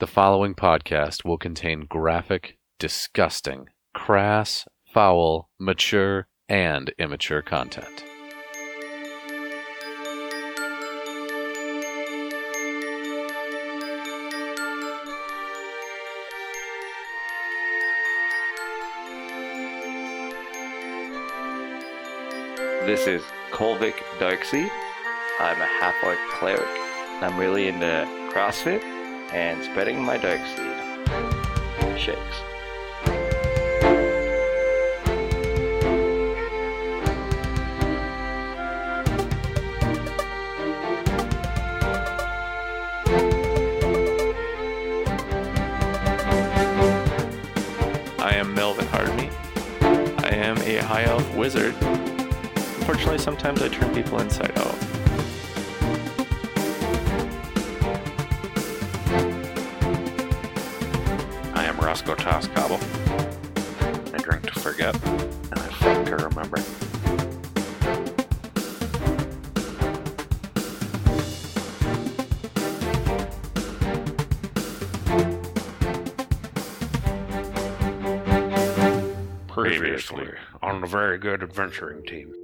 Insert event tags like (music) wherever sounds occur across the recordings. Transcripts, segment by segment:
The following podcast will contain graphic, disgusting, crass, foul, mature, and immature content. This is Kolvik Darkseid. I'm a half orc cleric. I'm really into CrossFit and spreading my dark seed. Shakes. I am Melvin Hardney. I am a high elf wizard. Unfortunately, sometimes I turn people inside out. I drink to forget, and I fuck to remember. Previously on the very good adventuring team.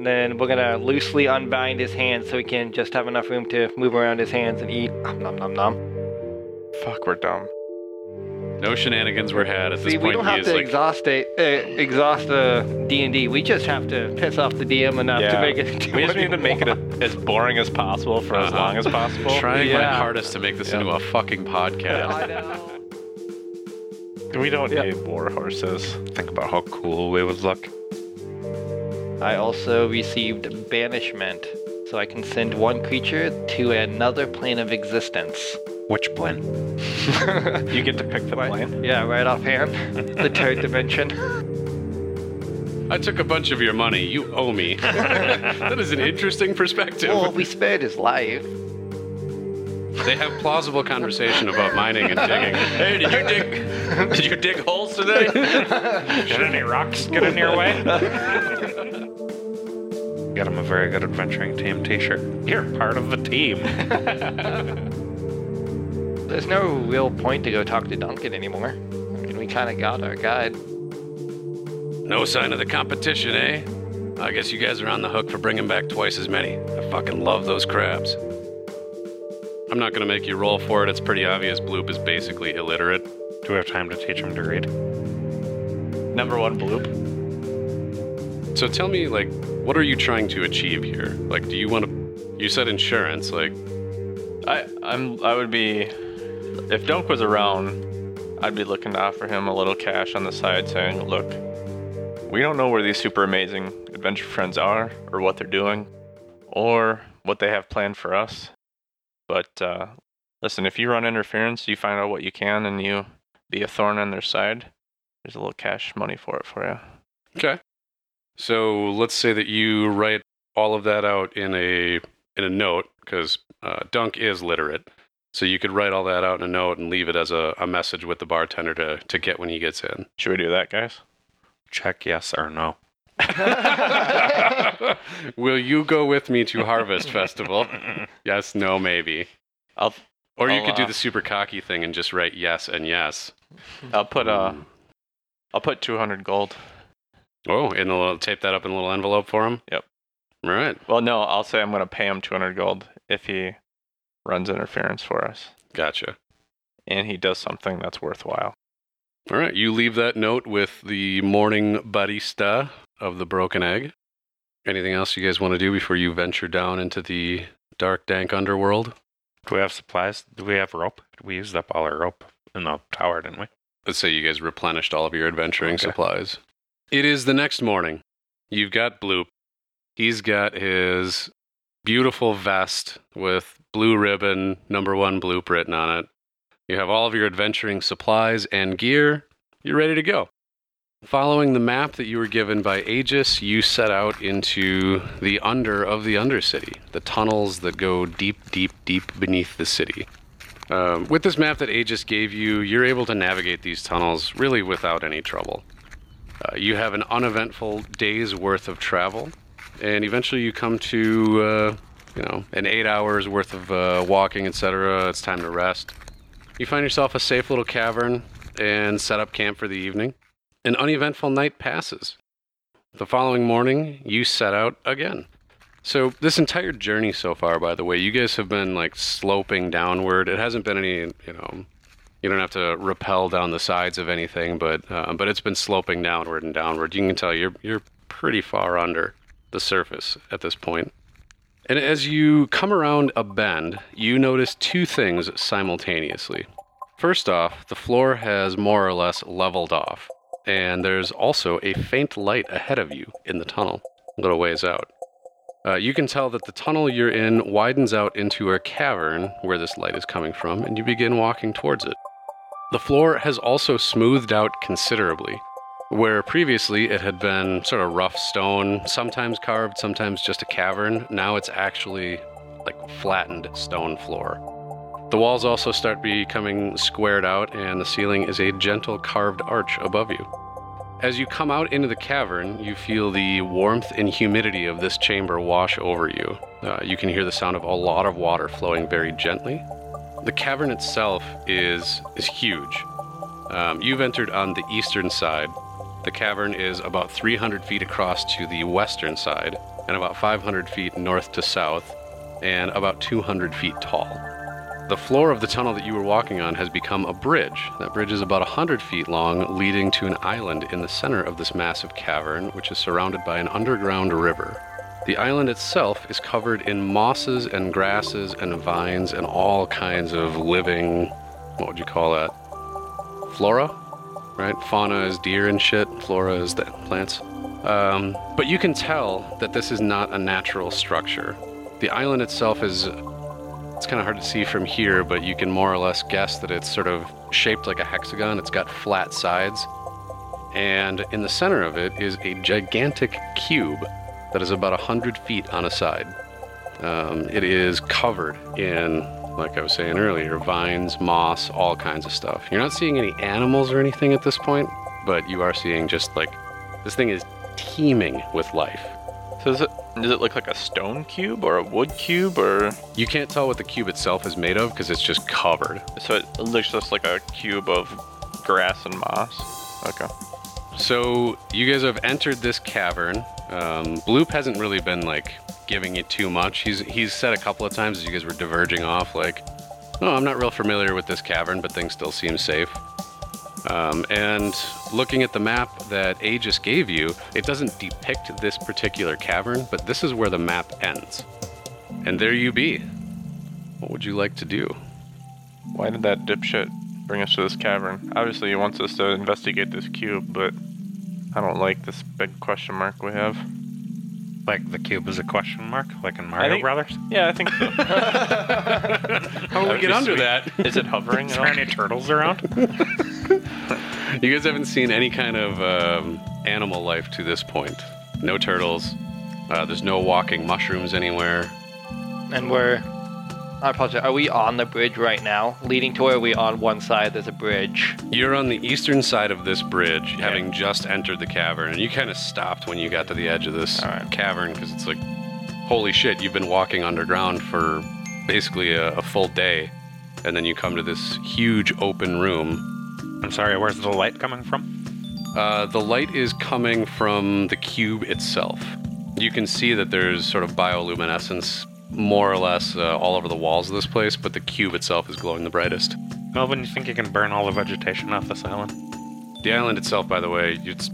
Then we're gonna loosely unbind his hands so he can just have enough room to move around his hands and eat. Nom nom nom nom. Fuck, we're dumb. No shenanigans were had at this See, point. we don't have to like, exhaust a, uh, exhaust the D and D. We just have to piss off the DM enough to make it. We just need to he make it a, as boring as possible for as Uh-huh. long as possible. (laughs) trying my hardest to make this Yeah. into a fucking podcast. I know. We don't Yeah. need war horses. Think about how cool we would look. I also received banishment, so I can send one creature to another plane of existence. Which plane? (laughs) You get to pick the Right- plane. Yeah, right offhand. the third dimension. (laughs) I took a bunch of your money. You owe me. (laughs) that is an interesting perspective. Well, we spared his life. They have plausible conversation about mining and digging. Hey, did you dig? Did you dig holes today? Did any rocks get in your way? Get him a very good adventuring team t-shirt. You're part of the team. There's no real point to go talk to Duncan anymore. I mean, we kind of got our guide. No sign of the competition, eh? I guess you guys are on the hook for bringing back twice as many. I fucking love those crabs. I'm not gonna make you roll for it. It's pretty obvious Bloop is basically illiterate. Do we have time to teach him to read? Number one bloop. So tell me, like, what are you trying to achieve here? Like, do you want to? You said insurance. Like, I I'm I would be if Dunk was around, I'd be looking to offer him a little cash on the side, saying, "Look, we don't know where these super amazing adventure friends are, or what they're doing, or what they have planned for us. But uh, listen, if you run interference, you find out what you can, and you be a thorn in their side. There's a little cash money for it for you. okay. So let's say that you write all of that out in a in a note because uh, Dunk is literate. So you could write all that out in a note and leave it as a, a message with the bartender to, to get when he gets in. Should we do that, guys? Check yes or no. (laughs) Will you go with me to Harvest Festival? (laughs) Yes, no, maybe. I'll Or you I'll, could do uh, the super cocky thing and just write yes and yes. I'll put uh I'll put 200 gold. Oh, and a little, tape that up in a little envelope for him? Yep. All right. Well, no, I'll say I'm going to pay him 200 gold if he runs interference for us Gotcha. and he does something that's worthwhile. All right. You leave that note with the morning barista of the Broken Egg. Anything else you guys want to do before you venture down into the dark, dank underworld? Do we have supplies? Do we have rope? We used up all our rope in the tower, didn't we? Let's say you guys replenished all of your adventuring Okay. supplies. It is the next morning. You've got Bloop. He's got his beautiful vest with blue ribbon, number one Bloop written on it. You have all of your adventuring supplies and gear. You're ready to go. Following the map that you were given by Aegis, you set out into the under of the Undercity, the tunnels that go deep, deep, deep beneath the city. Um, with this map that Aegis gave you, you're able to navigate these tunnels really without any trouble. Uh, you have an uneventful day's worth of travel, and eventually you come to, uh, you know, an eight hours worth of uh, walking, etc. It's time to rest. You find yourself a safe little cavern and set up camp for the evening. An uneventful night passes. The following morning, you set out again. So, this entire journey so far, by the way, you guys have been like sloping downward. It hasn't been any, you know, you don't have to rappel down the sides of anything, but uh, but it's been sloping downward and downward. You can tell you're you're pretty far under the surface at this point. And as you come around a bend, you notice two things simultaneously. First off, the floor has more or less leveled off, and there's also a faint light ahead of you in the tunnel, a little ways out. Uh, you can tell that the tunnel you're in widens out into a cavern where this light is coming from, and you begin walking towards it. The floor has also smoothed out considerably, where previously it had been sort of rough stone, sometimes carved, sometimes just a cavern. Now it's actually like flattened stone floor. The walls also start becoming squared out, and the ceiling is a gentle carved arch above you. As you come out into the cavern, you feel the warmth and humidity of this chamber wash over you. Uh, you can hear the sound of a lot of water flowing very gently. The cavern itself is is huge. Um, you've entered on the eastern side. The cavern is about 300 feet across to the western side, and about 500 feet north to south, and about 200 feet tall. The floor of the tunnel that you were walking on has become a bridge. That bridge is about 100 feet long, leading to an island in the center of this massive cavern, which is surrounded by an underground river. The island itself is covered in mosses and grasses and vines and all kinds of living, what would you call that? Flora? Right? Fauna is deer and shit, flora is the plants. Um, but you can tell that this is not a natural structure. The island itself is it's kind of hard to see from here, but you can more or less guess that it's sort of shaped like a hexagon. It's got flat sides. And in the center of it is a gigantic cube that is about 100 feet on a side. Um, it is covered in, like I was saying earlier, vines, moss, all kinds of stuff. You're not seeing any animals or anything at this point, but you are seeing just like this thing is teeming with life. So is it does it look like a stone cube or a wood cube or You can't tell what the cube itself is made of because it's just covered. so it looks just like a cube of grass and moss? Okay. So you guys have entered this cavern. Um, Bloop hasn't really been like giving it too much. He's he's said a couple of times as you guys were diverging off, like, "No, I'm not real familiar with this cavern, but things still seem safe." Um, and looking at the map that Aegis gave you, it doesn't depict this particular cavern, but this is where the map ends. And there you be. What would you like to do? Why did that dipshit bring us to this cavern? Obviously, he wants us to investigate this cube, but I don't like this big question mark we have. Like the cube is a question mark, like in Mario think- Brothers. Yeah, I think so. (laughs) How do we get under that? Is it hovering Are there any turtles around? (laughs) You guys haven't seen any kind of um, animal life to this point. No turtles. Uh, there's no walking mushrooms anywhere. And we're. I apologize. Are we on the bridge right now? Leading to where are we on one side? There's a bridge. You're on the eastern side of this bridge, having just entered the cavern, and you kind of stopped when you got to the edge of this Alright. cavern because it's like, holy shit, you've been walking underground for basically a, a full day, and then you come to this huge open room. I'm sorry, where's the light coming from? Uh, the light is coming from the cube itself. You can see that there's sort of bioluminescence more or less uh, all over the walls of this place, but the cube itself is glowing the brightest. Melvin, you think you can burn all the vegetation off this island? The island itself, by the way, it's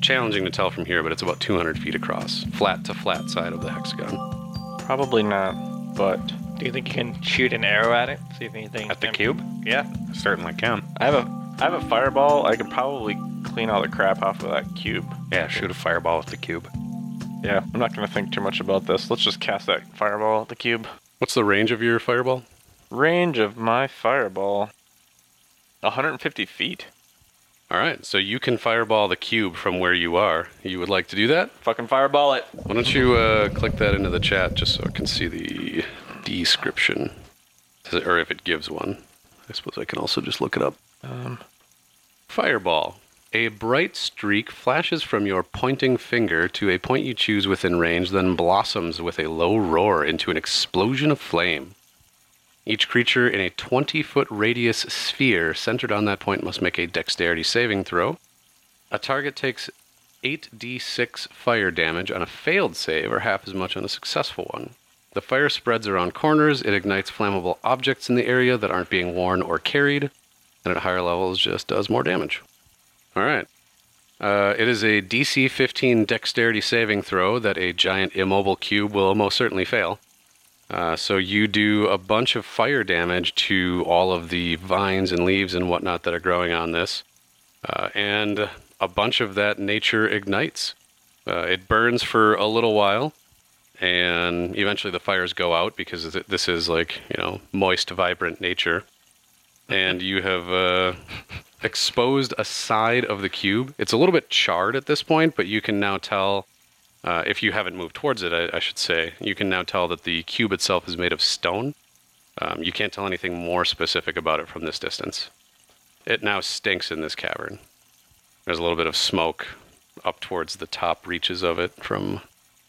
challenging to tell from here, but it's about 200 feet across, flat to flat side of the hexagon. Probably not, but Do you think you can shoot an arrow at it? See if anything. At the cube? Yeah. I certainly can. I have a I have a fireball. I could probably clean all the crap off of that cube. Yeah, shoot a fireball at the cube. Yeah, I'm not gonna think too much about this. Let's just cast that fireball at the cube. What's the range of your fireball? Range of my fireball 150 feet. All right, so you can fireball the cube from where you are. You would like to do that? Fucking fireball it. Why don't you uh, click that into the chat just so I can see the description, Does it- or if it gives one. I suppose I can also just look it up. Um, Fireball. A bright streak flashes from your pointing finger to a point you choose within range, then blossoms with a low roar into an explosion of flame. Each creature in a 20 foot radius sphere centered on that point must make a dexterity saving throw. A target takes 8d6 fire damage on a failed save, or half as much on a successful one. The fire spreads around corners, it ignites flammable objects in the area that aren't being worn or carried, and at higher levels just does more damage. All right. Uh, it is a DC 15 dexterity saving throw that a giant immobile cube will most certainly fail. Uh, so you do a bunch of fire damage to all of the vines and leaves and whatnot that are growing on this, uh, and a bunch of that nature ignites. Uh, it burns for a little while, and eventually the fires go out because this is like you know moist, vibrant nature, and you have uh, exposed a side of the cube. It's a little bit charred at this point, but you can now tell. Uh, if you haven't moved towards it, I, I should say, you can now tell that the cube itself is made of stone. Um, you can't tell anything more specific about it from this distance. It now stinks in this cavern. There's a little bit of smoke up towards the top reaches of it from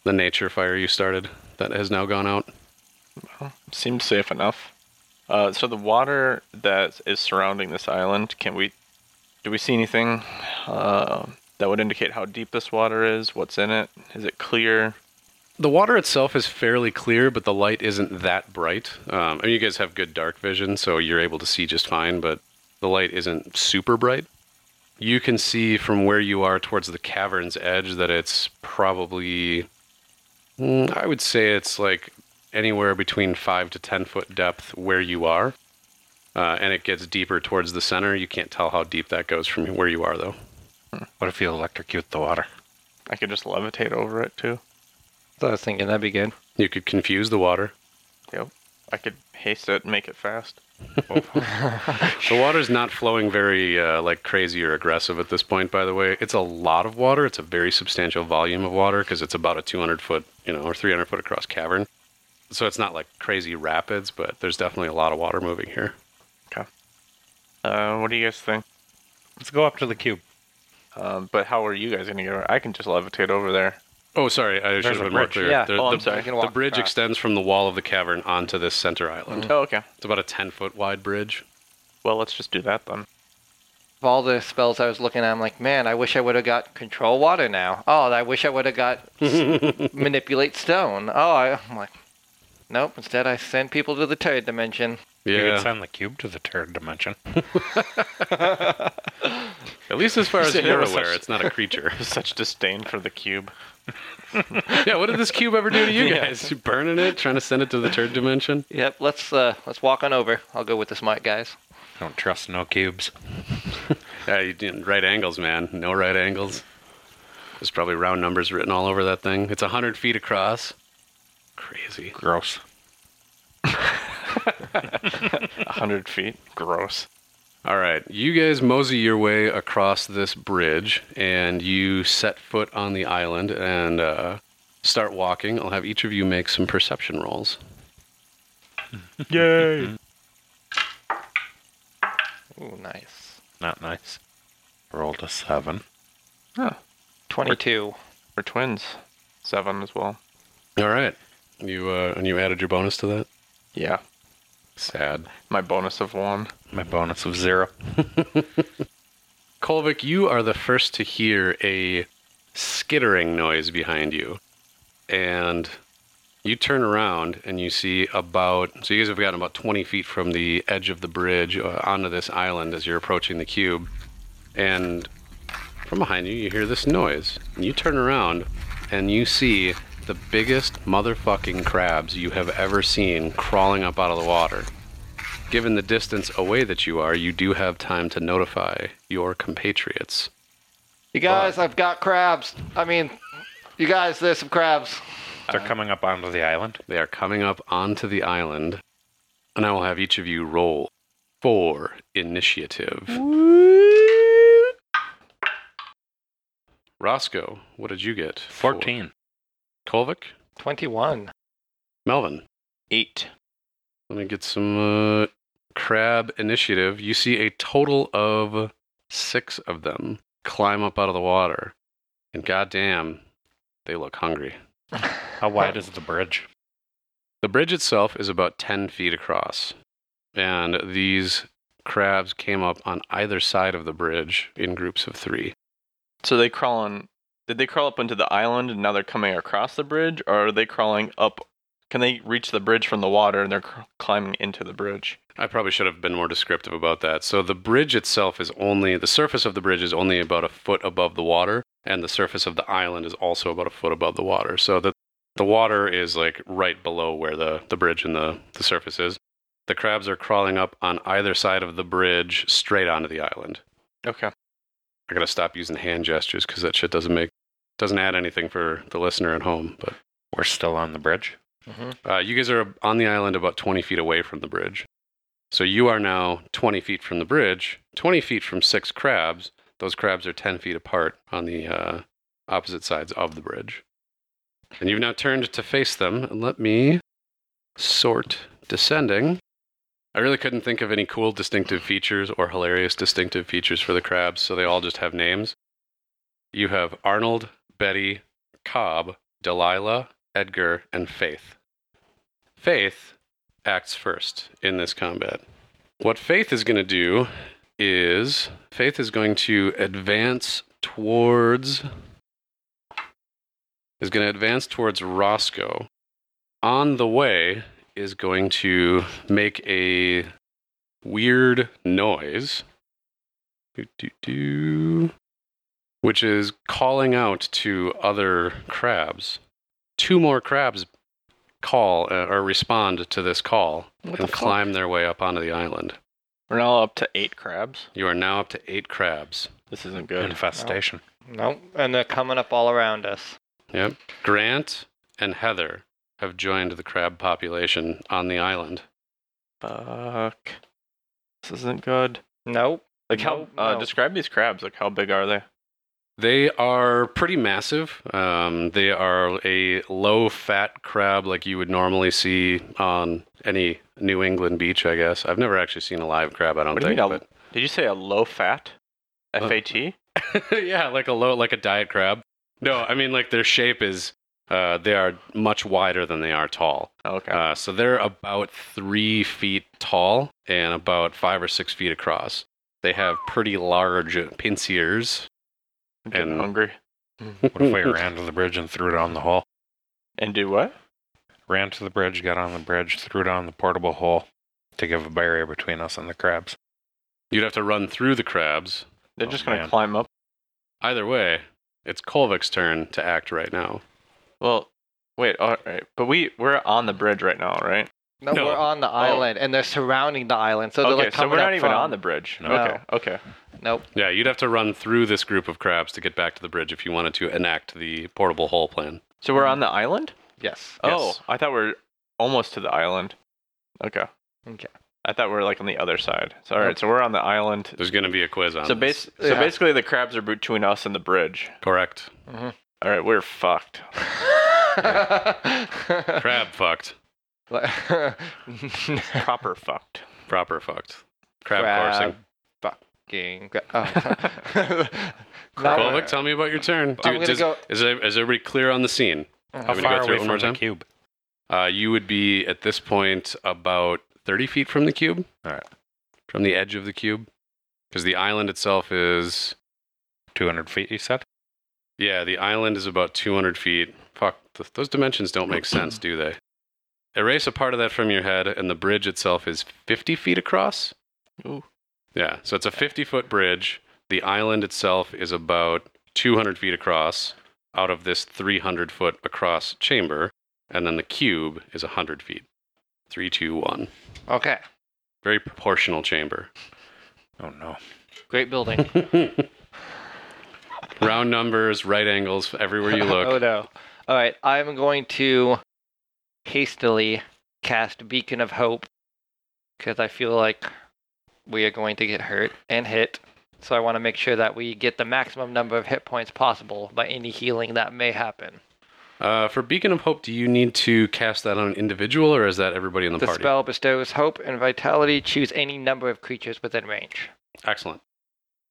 the nature fire you started that has now gone out. Seems safe enough. Uh, so the water that is surrounding this island, can we? Do we see anything uh, that would indicate how deep this water is? What's in it? Is it clear? The water itself is fairly clear, but the light isn't that bright. Um, I mean, you guys have good dark vision, so you're able to see just fine, but the light isn't super bright. You can see from where you are towards the cavern's edge that it's probably, mm, I would say it's like anywhere between 5 to 10 foot depth where you are. Uh, and it gets deeper towards the center. You can't tell how deep that goes from where you are, though. What if you electrocute the water? I could just levitate over it too. I was thinking that'd be good. You could confuse the water. Yep. I could haste it and make it fast. (laughs) (laughs) The water's not flowing very uh, like crazy or aggressive at this point. By the way, it's a lot of water. It's a very substantial volume of water because it's about a 200 foot, you know, or 300 foot across cavern. So it's not like crazy rapids, but there's definitely a lot of water moving here. Okay. Uh, what do you guys think? Let's go up to the cube. Um, but how are you guys gonna get over? I can just levitate over there. Oh, sorry, I should have been more clear. Yeah. The, Oh, I'm the- sorry. The bridge across. extends from the wall of the cavern onto this center island. Oh, okay. It's about a 10 foot wide bridge. Well, let's just do that then. Of all the spells I was looking at, I'm like, man, I wish I would have got control water now. Oh, I wish I would have got s- (laughs) manipulate stone. Oh, I, I'm like, nope. Instead, I send people to the third dimension. Yeah. You Yeah. could send the cube to the third dimension. (laughs) At least as far (laughs) as Yeah, you're aware, such- it's not a creature. (laughs) Such disdain for the cube. yeah, what did this cube ever do to you Yeah. guys? You burning it, trying to send it to the third dimension? Yep. Let's uh, let's walk on over. I'll go with the smart guys. Don't trust no cubes. Yeah, you didn't right angles, man. No right angles. There's probably round numbers written all over that thing. It's 100 feet across. Crazy. Gross. (laughs) A hundred feet. Gross. All right, you guys mosey your way across this bridge, and you set foot on the island and uh, start walking. I'll have each of you make some perception rolls. (laughs) Yay! Ooh, nice. Not nice. Rolled a seven. Huh. Twenty-two. We're twins. Seven as well. All right, you uh, and you added your bonus to that. Yeah. Sad. My bonus of one. My bonus of zero. (laughs) Kolvik, you are the first to hear a skittering noise behind you. And you turn around and you see about, so you guys have gotten about 20 feet from the edge of the bridge uh, onto this island as you're approaching the cube. And from behind you, you hear this noise. And you turn around and you see the biggest motherfucking crabs you have ever seen crawling up out of the water. Given the distance away that you are, you do have time to notify your compatriots. You guys, I've got crabs. I mean, you guys, there's some crabs. They're coming up onto the island. They are coming up onto the island, and I will have each of you roll for initiative. Roscoe, what did you get? for- 14. Kolvik? Twenty-one. Melvin? Eight. Let me get some uh, crab initiative. You see a total of six of them climb up out of the water, and goddamn, they look hungry. (laughs) How wide is the bridge? The bridge itself is about 10 feet across. and these crabs came up on either side of the bridge in groups of three. So they crawl on. Did they crawl up into the island and now they're coming across the bridge, or are they crawling up? Can they reach the bridge from the water and they're cr- climbing into the bridge? I probably should have been more descriptive about that. So the bridge itself is only the surface of the bridge is only about a foot above the water, and the surface of the island is also about a foot above the water. So the the water is like right below where the, the bridge and the, the surface is. The crabs are crawling up on either side of the bridge straight onto the island. Okay. I gotta stop using hand gestures because that shit doesn't make doesn't add anything for the listener at home. But We're still on the bridge. uh, you guys are on the island about 20 feet away from the bridge. So you are now 20 feet from the bridge, 20 feet from six crabs. Those crabs are 10 feet apart on the uh, opposite sides of the bridge. And you've now turned to face them. And let me sort descending. I really couldn't think of any cool distinctive features or hilarious distinctive features for the crabs, so they all just have names. You have Arnold, Betty, Cobb, Delilah, Edgar, and Faith. Faith acts first in this combat. What Faith is going to do is Faith is going to advance towards is going to advance towards Roscoe. On the way is going to make a weird noise. Doo, doo, doo, which is calling out to other crabs. Two more crabs call uh, or respond to this call What and fuck? climb their way up onto the island. We're now up to eight crabs. You are now up to eight crabs. This isn't good. Infestation. Nope. And they're coming up all around us. Yep. Grant and Heather have joined the crab population on the island. Fuck. This isn't good. Nope. Like how? Nope, Uh, no. Describe these crabs. Like how big are they? They are pretty massive. Um, they are a low fat crab like you would normally see on any New England beach, I guess. I've never actually seen a live crab, I don't What do you think. mean? A, did you say a low fat? Uh, FAT? (laughs) yeah, like a low like a diet crab. No, I mean like their shape is uh, they are much wider than they are tall. Okay. Uh, so they're about three feet tall and about five or six feet across. They have pretty large pinciers. I'm getting and- hungry. (laughs) What if we (laughs) ran to the bridge and threw it on the hole? And do what? Ran to the bridge, got on the bridge, threw it on the portable hole to give a barrier between us and the crabs. You'd have to run through the crabs. They're Oh, just gonna man. climb up. Either way, it's Kolvik's turn to act right now. Well, wait. All right, but we we're on the bridge right now, right? No, No. we're on the oh. island, and they're surrounding the island. So they're okay, like so coming we're not up even from- on the bridge. No. Okay. Okay. Nope. Yeah, you'd have to run through this group of crabs to get back to the bridge if you wanted to enact the portable hole plan. So we're on the island. Yes. Oh, Yes. I thought we're almost to the island. Okay. Okay. I thought we are like on the other side. So all Nope. right, so we're on the island. There's going to be a quiz on So this. base, so Yeah. basically the crabs are between us and the bridge. Correct. Mm-hmm. All right, we're fucked. (laughs) (laughs) Crab fucked. (laughs) Proper fucked. Proper fucked. Crab, Crab. coursing. Fucking. Oh. (laughs) (laughs) Kolvik, tell me about your turn. I'm does- go- is, is everybody clear on the scene? How to far go are through we it one from more the cube? Uh, you would be at this point about 30 feet from the cube. All right. From the edge of the cube. Because the island itself is, 200 feet, you said? yeah, the island is about 200 feet. Fuck, th- those dimensions don't make sense, do they? Erase a part of that from your head, and the bridge itself is 50 feet across. Ooh. Yeah, so it's a 50 foot bridge. The island itself is about 200 feet across out of this 300 foot across chamber. And then the cube is 100 feet. Three, two, one. Okay. Very proportional chamber. Oh, no. Great building. (laughs) Round numbers, right angles, everywhere you (laughs) look. oh no. All right, I'm going to hastily cast Beacon of Hope because I feel like we are going to get hurt and hit. So I want to make sure that we get the maximum number of hit points possible by any healing that may happen. Uh, for Beacon of Hope, do you need to cast that on an individual, or is that everybody in the, The party? spell bestows hope and vitality. Choose any number of creatures within range. Excellent.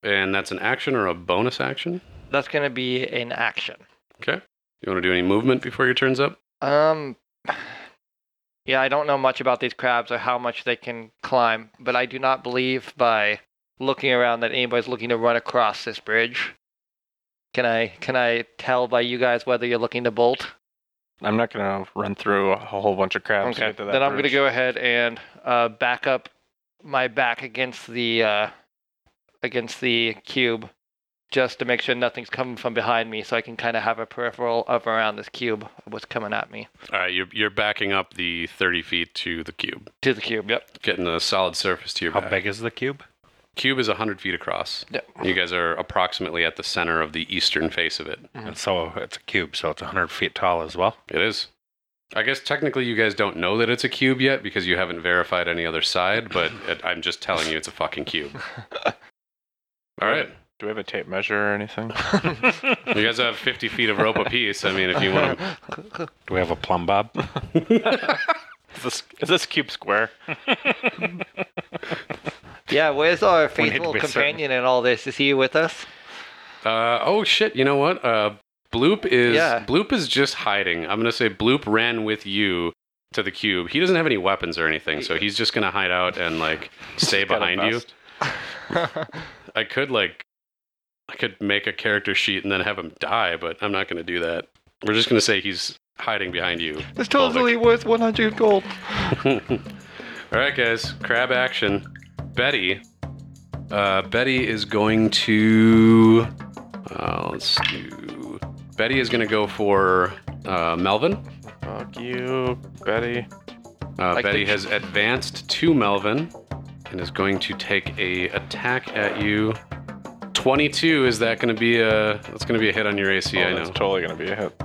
And that's an action or a bonus action? That's going to be an action. Okay. You want to do any movement before your turn's up? Um, Yeah, I don't know much about these crabs or how much they can climb, but I do not believe by looking around that anybody's looking to run across this bridge. Can I can I tell by you guys whether you're looking to bolt? I'm not gonna run through a whole bunch of crabs to Okay. to that Then I'm gonna go ahead and uh, back up my back against the uh, against the cube, just to make sure nothing's coming from behind me, so I can kind of have a peripheral of around this cube of what's coming at me All right, you're you're backing up the 30 feet to the cube, to the cube. Yep. getting a solid surface to your How back. big is the cube? Cube is 100 feet across. Yep. You guys are approximately at the center of the eastern face of it. And so it's a cube, so it's 100 feet tall as well. It is. I guess technically you guys don't know that it's a cube yet because you haven't verified any other side, but it, I'm just telling you it's a fucking cube. (laughs) All right. Do we have a tape measure or anything? (laughs) You guys have 50 feet of rope apiece. I mean, if you want to. (laughs) Do we have a plumb bob? (laughs) is, this, is this cube square? Yeah. Where's our We need to faithful be certain. companion in all this? Is he with us? Uh, oh, shit. You know what? Uh, Bloop is Yeah. Bloop is just hiding. I'm going to say Bloop ran with you to the cube. He doesn't have any weapons or anything, so he's just going to hide out and, like, stay behind you. I could, like, I could make a character sheet and then have him die, but I'm not going to do that. We're just going to say he's hiding behind you. It's Volvic. totally worth 100 gold. (laughs) All right, guys, crab action. Betty. Uh, Betty is going to. Uh, let's do. Betty is going to go for uh, Melvin. Fuck you, Betty. Uh, Like Betty the- has advanced to Melvin and is going to take a attack at you. 22 is that going to be a that's going to be a hit on your AC oh, I that's know. totally gonna be a hit.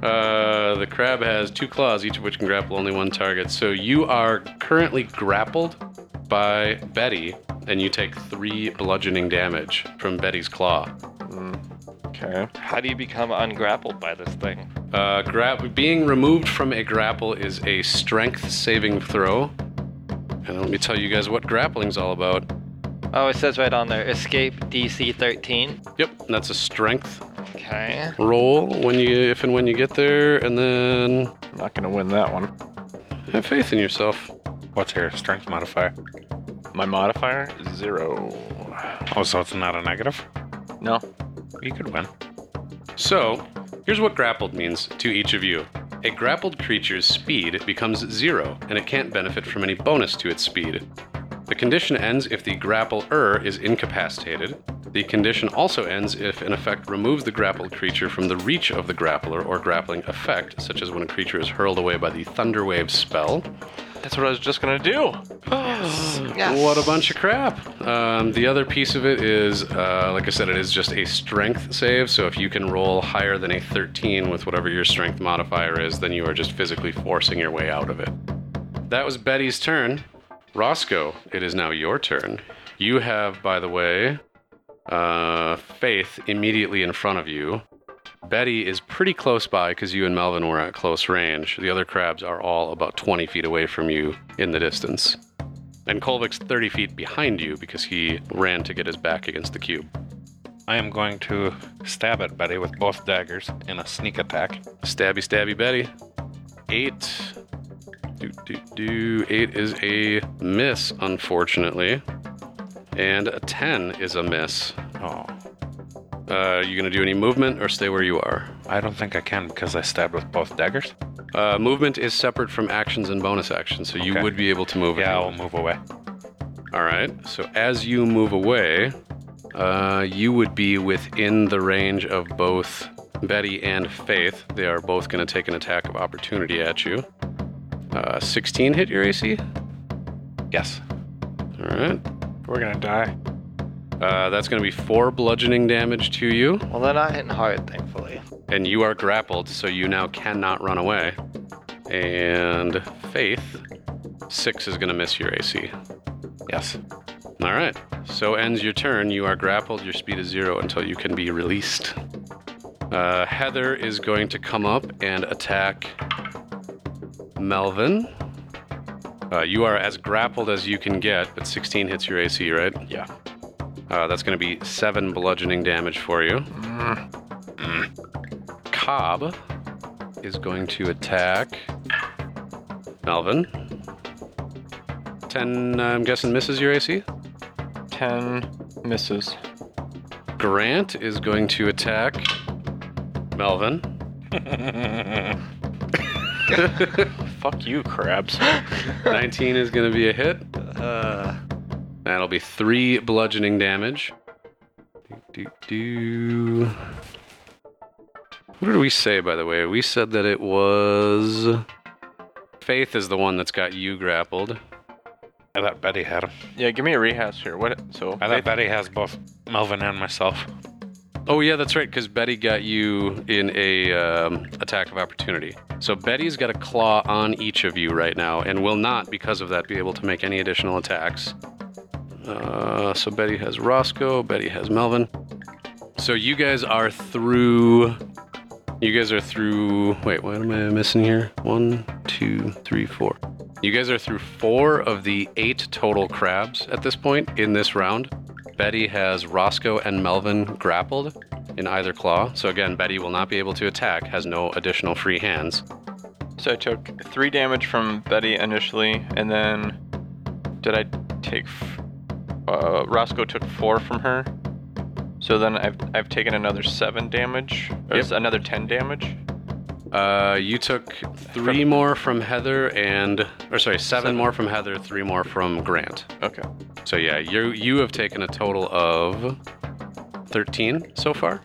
Uh, the crab has two claws, each of which can grapple only one target. So you are currently grappled by Betty, and you take three bludgeoning damage from Betty's claw. Okay. How do you become ungrappled by this thing? Uh, gra- being removed from a grapple is a strength saving throw. And let me tell you guys what grappling's all about. Oh, it says right on there, escape DC 13. Yep, that's a strength Okay. roll when you if and when you get there, and then I'm not gonna win that one. have faith in yourself. What's your strength modifier? My modifier is zero. Oh, so it's not a negative? No. You could win. So, here's what grappled means to each of you. A grappled creature's speed becomes zero, and it can't benefit from any bonus to its speed. The condition ends if the grappler is incapacitated. The condition also ends if an effect removes the grappled creature from the reach of the grappler or grappling effect, such as when a creature is hurled away by the Thunderwave spell. That's what I was just gonna do. Yes. (gasps) What a bunch of crap. Um, the other piece of it is, uh, like I said, it is just a strength save. So if you can roll higher than a 13 with whatever your strength modifier is, then you are just physically forcing your way out of it. That was Betty's turn. Roscoe, it is now your turn. You have, by the way, uh, Faith immediately in front of you. Betty is pretty close by because you and Melvin were at close range. The other crabs are all about 20 feet away from you in the distance. And Kolvik's 30 feet behind you because he ran to get his back against the cube. I am going to stab at Betty with both daggers in a sneak attack. Stabby, stabby, Betty. Eight. Do, do, do. Eight is a miss, unfortunately. And a 10 is a miss. Oh, Uh, you gonna do any movement or stay where you are? I don't think I can because I stabbed with both daggers. Uh, movement is separate from actions and bonus actions, so you Okay. would be able to move. if Yeah, you I'll move away. All right. So as you move away, uh, you would be within the range of both Betty and Faith. They are both going to take an attack of opportunity at you. Uh, 16 hit your AC. Yes. All right. We're gonna die. Uh, that's going to be four bludgeoning damage to you, Well, they're not hitting hard, thankfully. and you are grappled, so you now cannot run away. And Faith, six is going to miss your AC. Yes. All right. So ends your turn. You are grappled. Your speed is zero until you can be released. Uh, Heather is going to come up and attack Melvin. Uh, you are as grappled as you can get, but 16 hits your AC, right? Yeah. Uh, that's going to be seven bludgeoning damage for you. Cobb is going to attack Melvin. 10, I'm guessing, misses your AC. 10 misses. Grant is going to attack Melvin. (laughs) (laughs) Fuck you, crabs. (laughs) 19 is going to be a hit. Uh, that'll be three bludgeoning damage. Do, do, do. What did we say, by the way? We said that it was. Faith is the one that's got you grappled. I thought Betty had him. yeah, give me a rehash here. What? So I thought Betty has both Melvin and myself. Oh yeah, that's right. Because Betty got you in a um, attack of opportunity. So Betty's got a claw on each of you right now, and will not, because of that, be able to make any additional attacks. Uh, so Betty has Roscoe. Betty has Melvin. So you guys are through. You guys are through. Wait, what am I missing here? One, two, three, four. You guys are through four of the eight total crabs at this point in this round. Betty has Roscoe and Melvin grappled in either claw. So again, Betty will not be able to attack, has no additional free hands. So I took three damage from Betty initially, and then did I take? f- Uh, Roscoe took four from her. So then I've I've taken another seven damage. Or Yep. another ten damage. Uh, you took three more from Heather and, or sorry, seven, more from Heather, three more from Grant. Okay. So yeah, you you have taken a total of thirteen so far.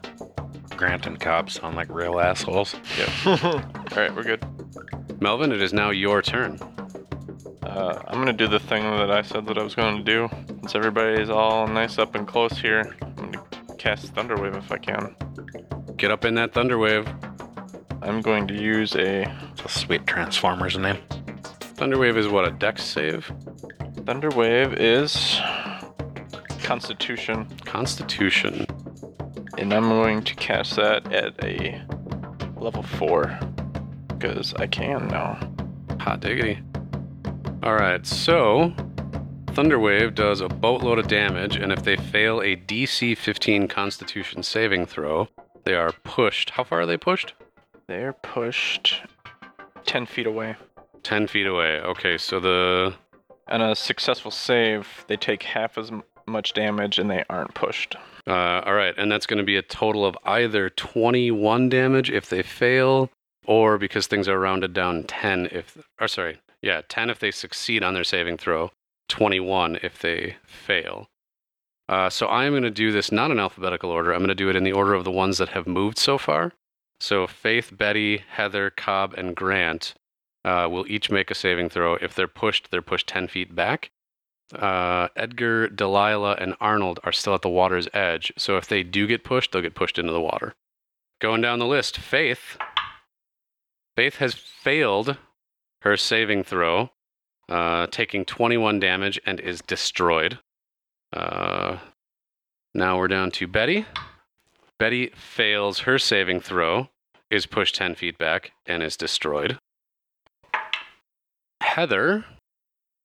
Grant and Cobb sound like real assholes. Yeah. (laughs) All right, we're good. Melvin, it is now your turn. Uh, I'm gonna do the thing that I said that I was going to do. Since everybody's all nice up and close here, I'm gonna cast Thunderwave if I can. Get up in that thunder wave. I'm going to use a It's a sweet Transformers name. Thunderwave is what a dex save. Thunderwave is Constitution, Constitution. and I'm going to cast that at a level four because I can now. Hot diggity. All right, so Thunderwave does a boatload of damage, and if they fail a DC 15 Constitution saving throw, they are pushed. How far are they pushed? They're pushed ten feet away. 10 feet away. Okay, so the. On a successful save, they take half as m- much damage and they aren't pushed. Uh, all right, and that's going to be a total of either 21 damage if they fail, or because things are rounded down, 10 if. Or sorry, yeah, 10 if they succeed on their saving throw, 21 if they fail. Uh, so I am going to do this not in alphabetical order. I'm going to do it in the order of the ones that have moved so far. So Faith, Betty, Heather, Cobb, and Grant uh, will each make a saving throw. If they're pushed, they're pushed 10 feet back. Uh, Edgar, Delilah, and Arnold are still at the water's edge. So if they do get pushed, they'll get pushed into the water. Going down the list, Faith. Faith has failed her saving throw, uh, taking 21 damage and is destroyed. Uh, now we're down to Betty. Betty fails her saving throw, is pushed 10 feet back, and is destroyed. Heather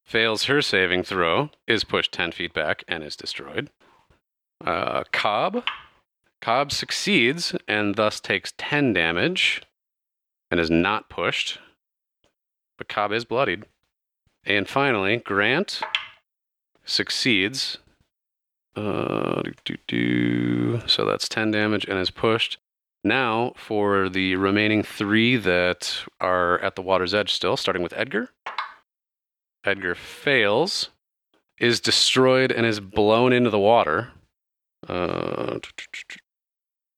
fails her saving throw, is pushed 10 feet back, and is destroyed. Uh, Cobb. Cobb succeeds and thus takes 10 damage and is not pushed. But Cobb is bloodied. And finally, Grant succeeds. Uh, do, do, do. So that's 10 damage and is pushed. Now, for the remaining three that are at the water's edge still, starting with Edgar. Edgar fails, is destroyed, and is blown into the water. Uh,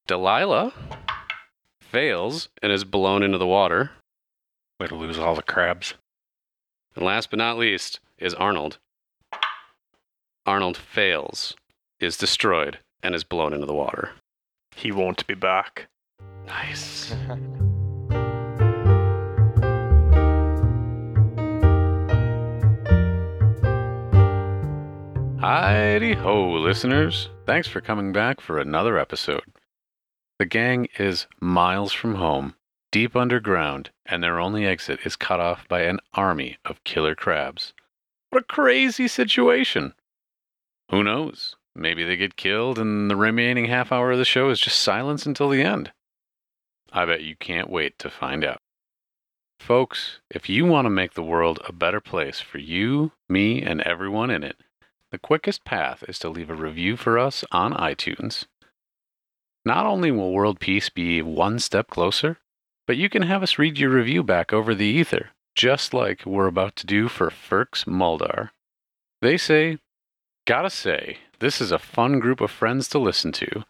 Delilah fails and is blown into the water. Way to lose all the crabs. And last but not least is Arnold. Arnold fails, is destroyed, and is blown into the water. He won't be back. Nice. (laughs) Heidi ho, listeners. Thanks for coming back for another episode. The gang is miles from home, deep underground, and their only exit is cut off by an army of killer crabs. What a crazy situation! Who knows? Maybe they get killed, and the remaining half hour of the show is just silence until the end. I bet you can't wait to find out. Folks, if you want to make the world a better place for you, me, and everyone in it, the quickest path is to leave a review for us on iTunes. Not only will world peace be one step closer, but you can have us read your review back over the ether, just like we're about to do for Ferks Muldar. They say, Gotta say, this is a fun group of friends to listen to.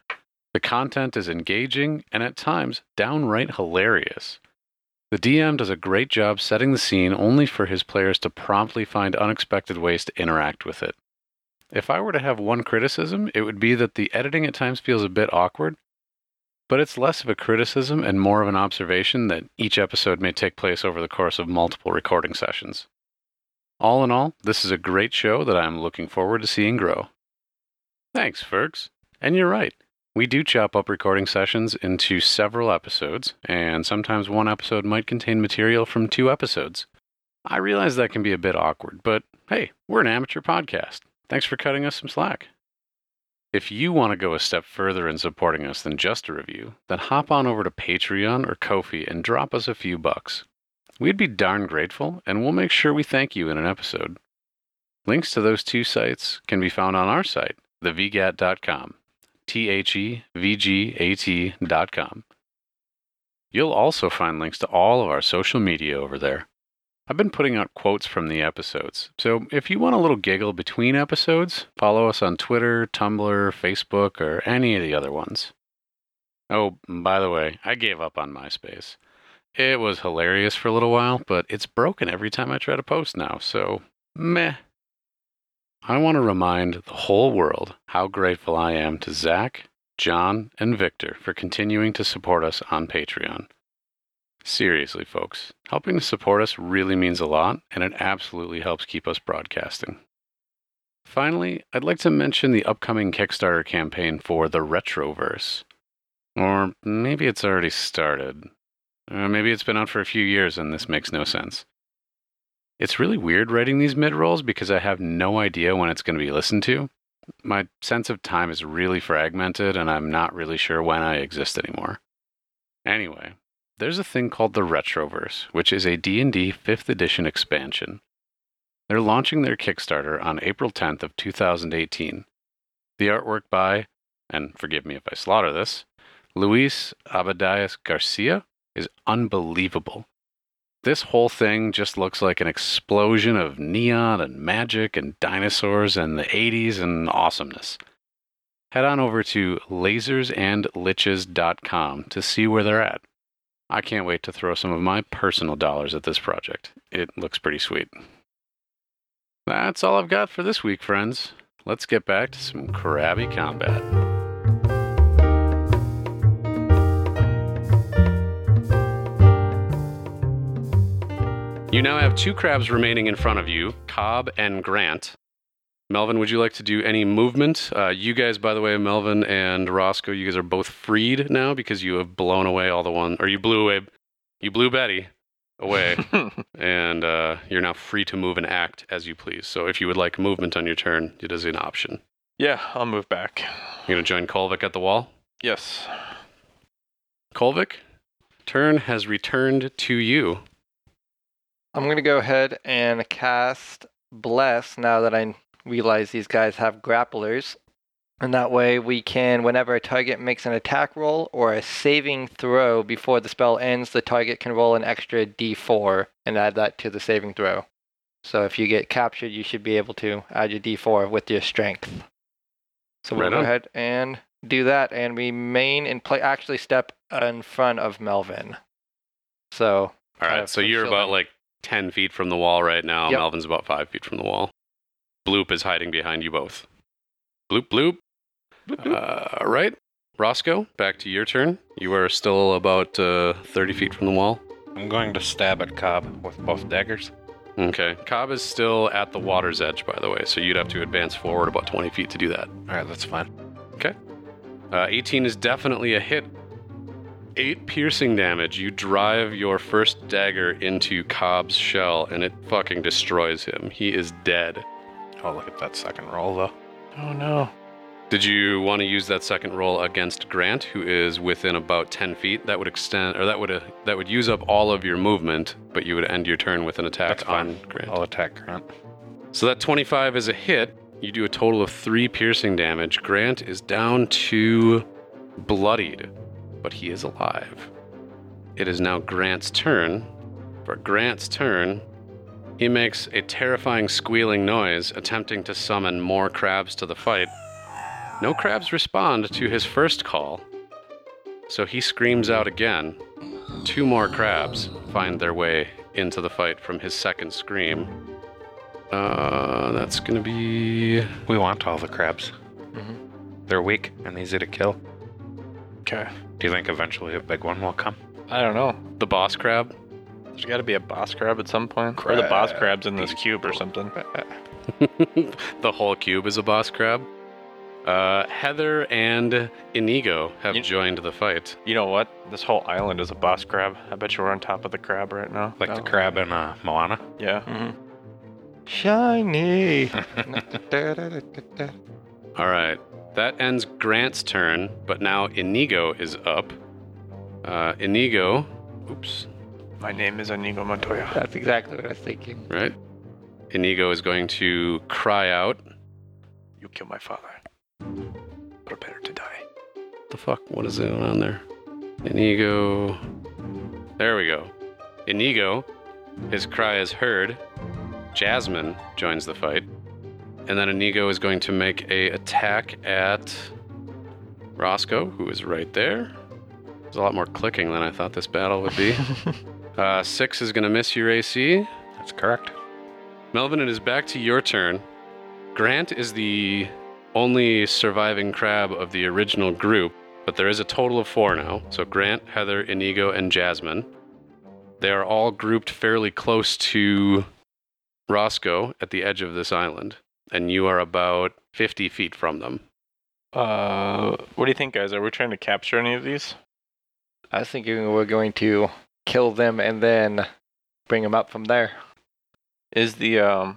The content is engaging and at times downright hilarious. The DM does a great job setting the scene only for his players to promptly find unexpected ways to interact with it. If I were to have one criticism, it would be that the editing at times feels a bit awkward, but it's less of a criticism and more of an observation that each episode may take place over the course of multiple recording sessions. All in all, this is a great show that I am looking forward to seeing grow. Thanks, Fergs. And you're right. We do chop up recording sessions into several episodes, and sometimes one episode might contain material from two episodes. I realize that can be a bit awkward, but hey, we're an amateur podcast. Thanks for cutting us some slack. If you want to go a step further in supporting us than just a review, then hop on over to Patreon or Ko-fi and drop us a few bucks. We'd be darn grateful, and we'll make sure we thank you in an episode. Links to those two sites can be found on our site, thevgat.com. T H E V G A T.com. You'll also find links to all of our social media over there. I've been putting out quotes from the episodes, so if you want a little giggle between episodes, follow us on Twitter, Tumblr, Facebook, or any of the other ones. Oh, by the way, I gave up on MySpace. It was hilarious for a little while, but it's broken every time I try to post now, so meh. I want to remind the whole world how grateful I am to Zach, John, and Victor for continuing to support us on Patreon. Seriously, folks, helping to support us really means a lot, and it absolutely helps keep us broadcasting. Finally, I'd like to mention the upcoming Kickstarter campaign for the Retroverse. Or maybe it's already started. Uh, maybe it's been out for a few years and this makes no sense. It's really weird writing these mid rolls because I have no idea when it's going to be listened to. My sense of time is really fragmented and I'm not really sure when I exist anymore. Anyway, there's a thing called the Retroverse, which is a D&D 5th edition expansion. They're launching their Kickstarter on April 10th of 2018. The artwork by, and forgive me if I slaughter this, Luis Abadias Garcia is unbelievable. This whole thing just looks like an explosion of neon and magic and dinosaurs and the 80s and awesomeness. Head on over to lasersandliches.com to see where they're at. I can't wait to throw some of my personal dollars at this project. It looks pretty sweet. That's all I've got for this week, friends. Let's get back to some crabby combat. You now have two crabs remaining in front of you, Cobb and Grant. Melvin, would you like to do any movement? Uh, you guys, by the way, Melvin and Roscoe, you guys are both freed now because you have blown away all the one, or you blew away, you blew Betty away, (laughs) and uh, you're now free to move and act as you please. So if you would like movement on your turn, it is an option. yeah, I'll move back. You're gonna join Kolvik at the wall. Yes. Kolvik, turn has returned to you. I'm gonna go ahead and cast Bless now that I realize these guys have grapplers. And that way we can, whenever a target makes an attack roll or a saving throw before the spell ends, the target can roll an extra d4 and add that to the saving throw. So if you get captured, you should be able to add your d4 with your strength. So we'll Right go ahead and do that, and we main and play actually step in front of Melvin. So All right, so you're about like 10 feet from the wall right now. Yep. Melvin's about 5 feet from the wall. Bloop is hiding behind you both. Bloop, bloop. Uh, all right. Roscoe, back to your turn. You are still about uh, 30 feet from the wall. I'm going to stab at Cobb with both daggers. Okay. Cobb is still at the water's edge, by the way, so you'd have to advance forward about 20 feet to do that. All right, that's fine. Okay. Uh, 18 is definitely a hit. Eight piercing damage. You drive your first dagger into Cobb's shell, and it fucking destroys him. He is dead. Oh, look at that second roll, though. Oh no. Did you want to use that second roll against Grant, who is within about 10 feet? That would extend, or that would uh, that would use up all of your movement, but you would end your turn with an attack That's on. Grant. I'll attack Grant. So that 25 is a hit. You do a total of three piercing damage. Grant is down to bloodied, but he is alive. It is now Grant's turn. For Grant's turn, he makes a terrifying squealing noise, attempting to summon more crabs to the fight. No crabs respond to his first call, so he screams out again. Two more crabs find their way into the fight from his second scream. Uh, that's gonna be. We want all the crabs. They're weak and easy to kill. Okay. Do you think eventually a big one will come? I don't know. The boss crab. There's got to be a boss crab at some point. Or the boss crab's in this cube or something. (laughs) the whole cube is a boss crab. Uh, Heather and Inigo have You- joined the fight. You know what? This whole island is a boss crab. I bet you we're on top of the crab right now. Like the Oh. crab in uh, Moana? Yeah. Mm-hmm. Shiny. (laughs) (laughs) All right, that ends Grant's turn, but now Inigo is up. Uh, Inigo, oops, My name is Inigo Montoya. That's exactly what I was thinking. right? Inigo is going to cry out. You kill my father. Prepare to die. The fuck? What is going on there? Inigo. There we go. Inigo. His cry is heard. Jasmine joins the fight. And then Inigo is going to make a attack at Roscoe, who is right there. There's a lot more clicking than I thought this battle would be. (laughs) uh, six is going to miss your AC. That's correct. Melvin, it is back to your turn. Grant is the only surviving crab of the original group, but there is a total of four now. So Grant, Heather, Inigo, and Jasmine. They are all grouped fairly close to Roscoe at the edge of this island, and you are about 50 feet from them. Uh, what do you think, guys? Are we trying to capture any of these? I was thinking we're going to kill them and then bring them up from there. Is the um,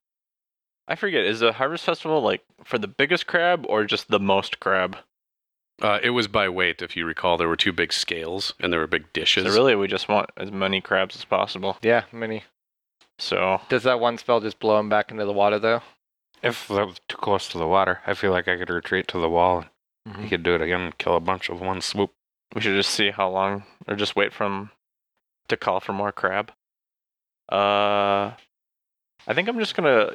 I forget. Is the harvest festival like for the biggest crab or just the most crab? Uh, it was by weight, if you recall. There were two big scales, and there were big dishes. So really, we just want as many crabs as possible. Yeah, many. So Does that one spell just blow them back into the water though? If that was too close to the water, I feel like I could retreat to the wall. Mm-hmm. You could do it again and kill a bunch of one swoop. we should just see how long, or just wait for 'em to call for more crab. Uh, I think I'm just gonna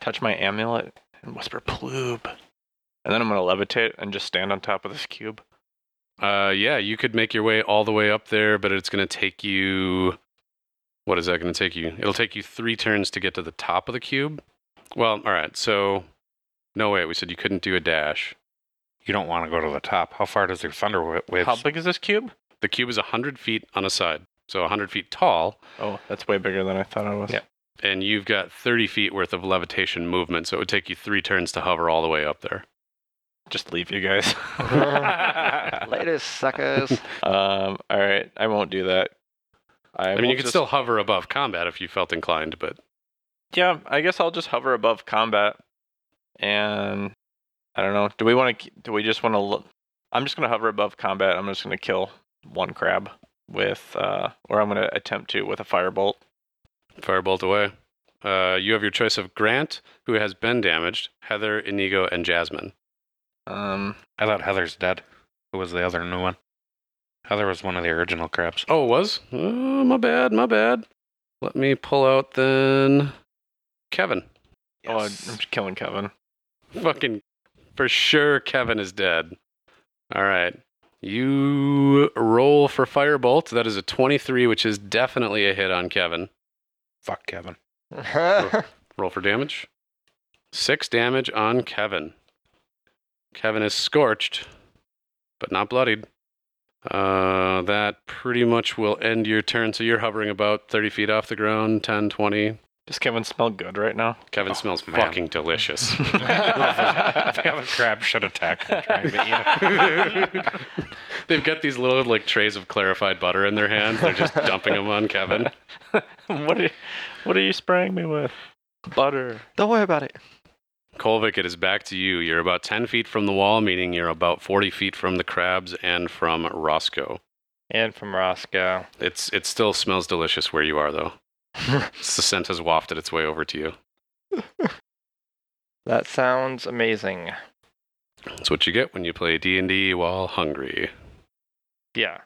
touch my amulet and whisper "ploob," and then I'm gonna levitate and just stand on top of this cube. Uh, yeah, you could make your way all the way up there, but it's going to take you. What is that going to take you? It'll take you three turns to get to the top of the cube. Well, all right. So, no way. We said you couldn't do a dash. You don't want to go to the top. How far does your thunder wa- waves? How big is this cube? The cube is hundred feet on a side, so hundred feet tall, Oh, that's way bigger than I thought it was. Yeah. and you've got thirty feet worth of levitation movement. So it would take you three turns to hover all the way up there. Just leave you guys. (laughs) (laughs) Later, suckers. (laughs) um. All right. I won't do that. I, I, mean, will you could just- still hover above combat if you felt inclined, but Yeah, I guess I'll just hover above combat, and I don't know. Do we want to? Do we just want to? Look? I'm just gonna hover above combat. I'm just gonna kill one crab with, uh, or I'm gonna attempt to with a firebolt. firebolt away. Uh, you have your choice of Grant, who has been damaged, Heather, Inigo, and Jasmine. Um. I thought Heather's dead. Who was the other new one? Heather was one of the original crabs. Oh, it was? Oh, my bad, my bad. Let me pull out then Kevin. Oh, I'm just killing Kevin. Fucking for sure Kevin is dead. All right. You roll for Firebolt. That is a 23, which is definitely a hit on Kevin. Fuck Kevin. (laughs) Roll for damage. Six damage on Kevin. Kevin is scorched, but not bloodied. Uh, that pretty much will end your turn. So you're hovering about 30 feet off the ground, 10, 20. Does Kevin smell good right now? Kevin Oh, smells man. fucking delicious. (laughs) the other (laughs) crab should attack and try to eat it. (laughs) They've got these little like trays of clarified butter in their hands. They're just dumping them on Kevin. what are you, What are you spraying me with? Butter. Don't worry about it. Kolvik, it is back to you. You're about 10 feet from the wall, meaning you're about 40 feet from the crabs and from Roscoe. And from Roscoe. It's It still smells delicious where you are, though. (laughs) the scent has wafted its way over to you. That sounds amazing. That's what you get when you play D&D while hungry. Yeah.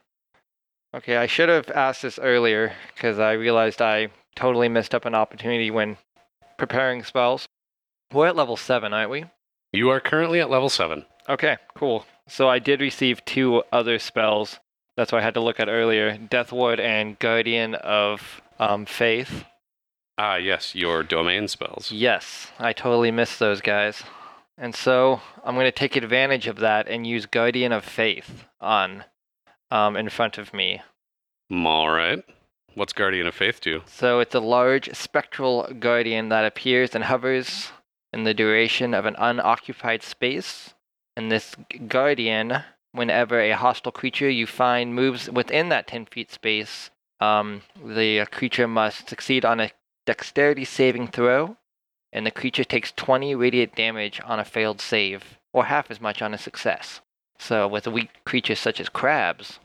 Okay, I should have asked this earlier because I realized I totally missed up an opportunity when preparing spells. We're at level 7, aren't we? You are currently at level 7. Okay, cool. So I did receive two other spells. That's what I had to look at earlier Death Ward and Guardian of um, Faith. Ah, yes, your domain spells. Yes, I totally missed those guys. And so I'm going to take advantage of that and use Guardian of Faith on um, in front of me. All right. What's Guardian of Faith do? So it's a large spectral guardian that appears and hovers in the duration of an unoccupied space. And this guardian, whenever a hostile creature you find moves within that 10 feet space, um, the creature must succeed on a dexterity saving throw, and the creature takes 20 radiant damage on a failed save, or half as much on a success. So with weak creatures such as crabs,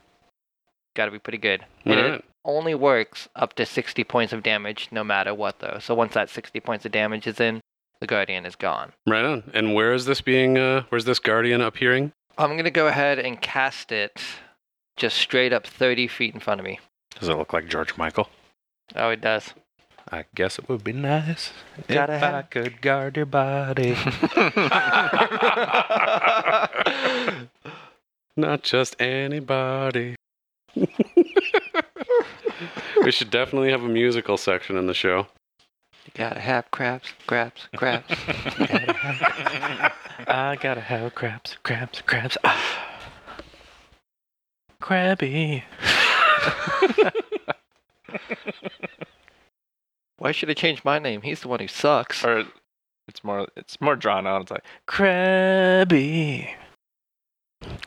gotta be pretty good. And it- only works up to 60 points of damage no matter what though so once that 60 points of damage is in the guardian is gone Right on. And where is this being, uh, where's this Guardian appearing? i'm to go ahead and cast it just straight up 30 feet in front of me Does it look like George Michael? oh it does I guess it would be nice Gotta if have- I could guard your body. (laughs) Not just anybody. we should definitely have a musical section in the show. you gotta have crabs crabs crabs (laughs) I gotta have crabs, crabs, crabs. Ah. Crabby. (laughs) why should i change my name he's the one who sucks Or it's more it's more drawn out. It's like crabby.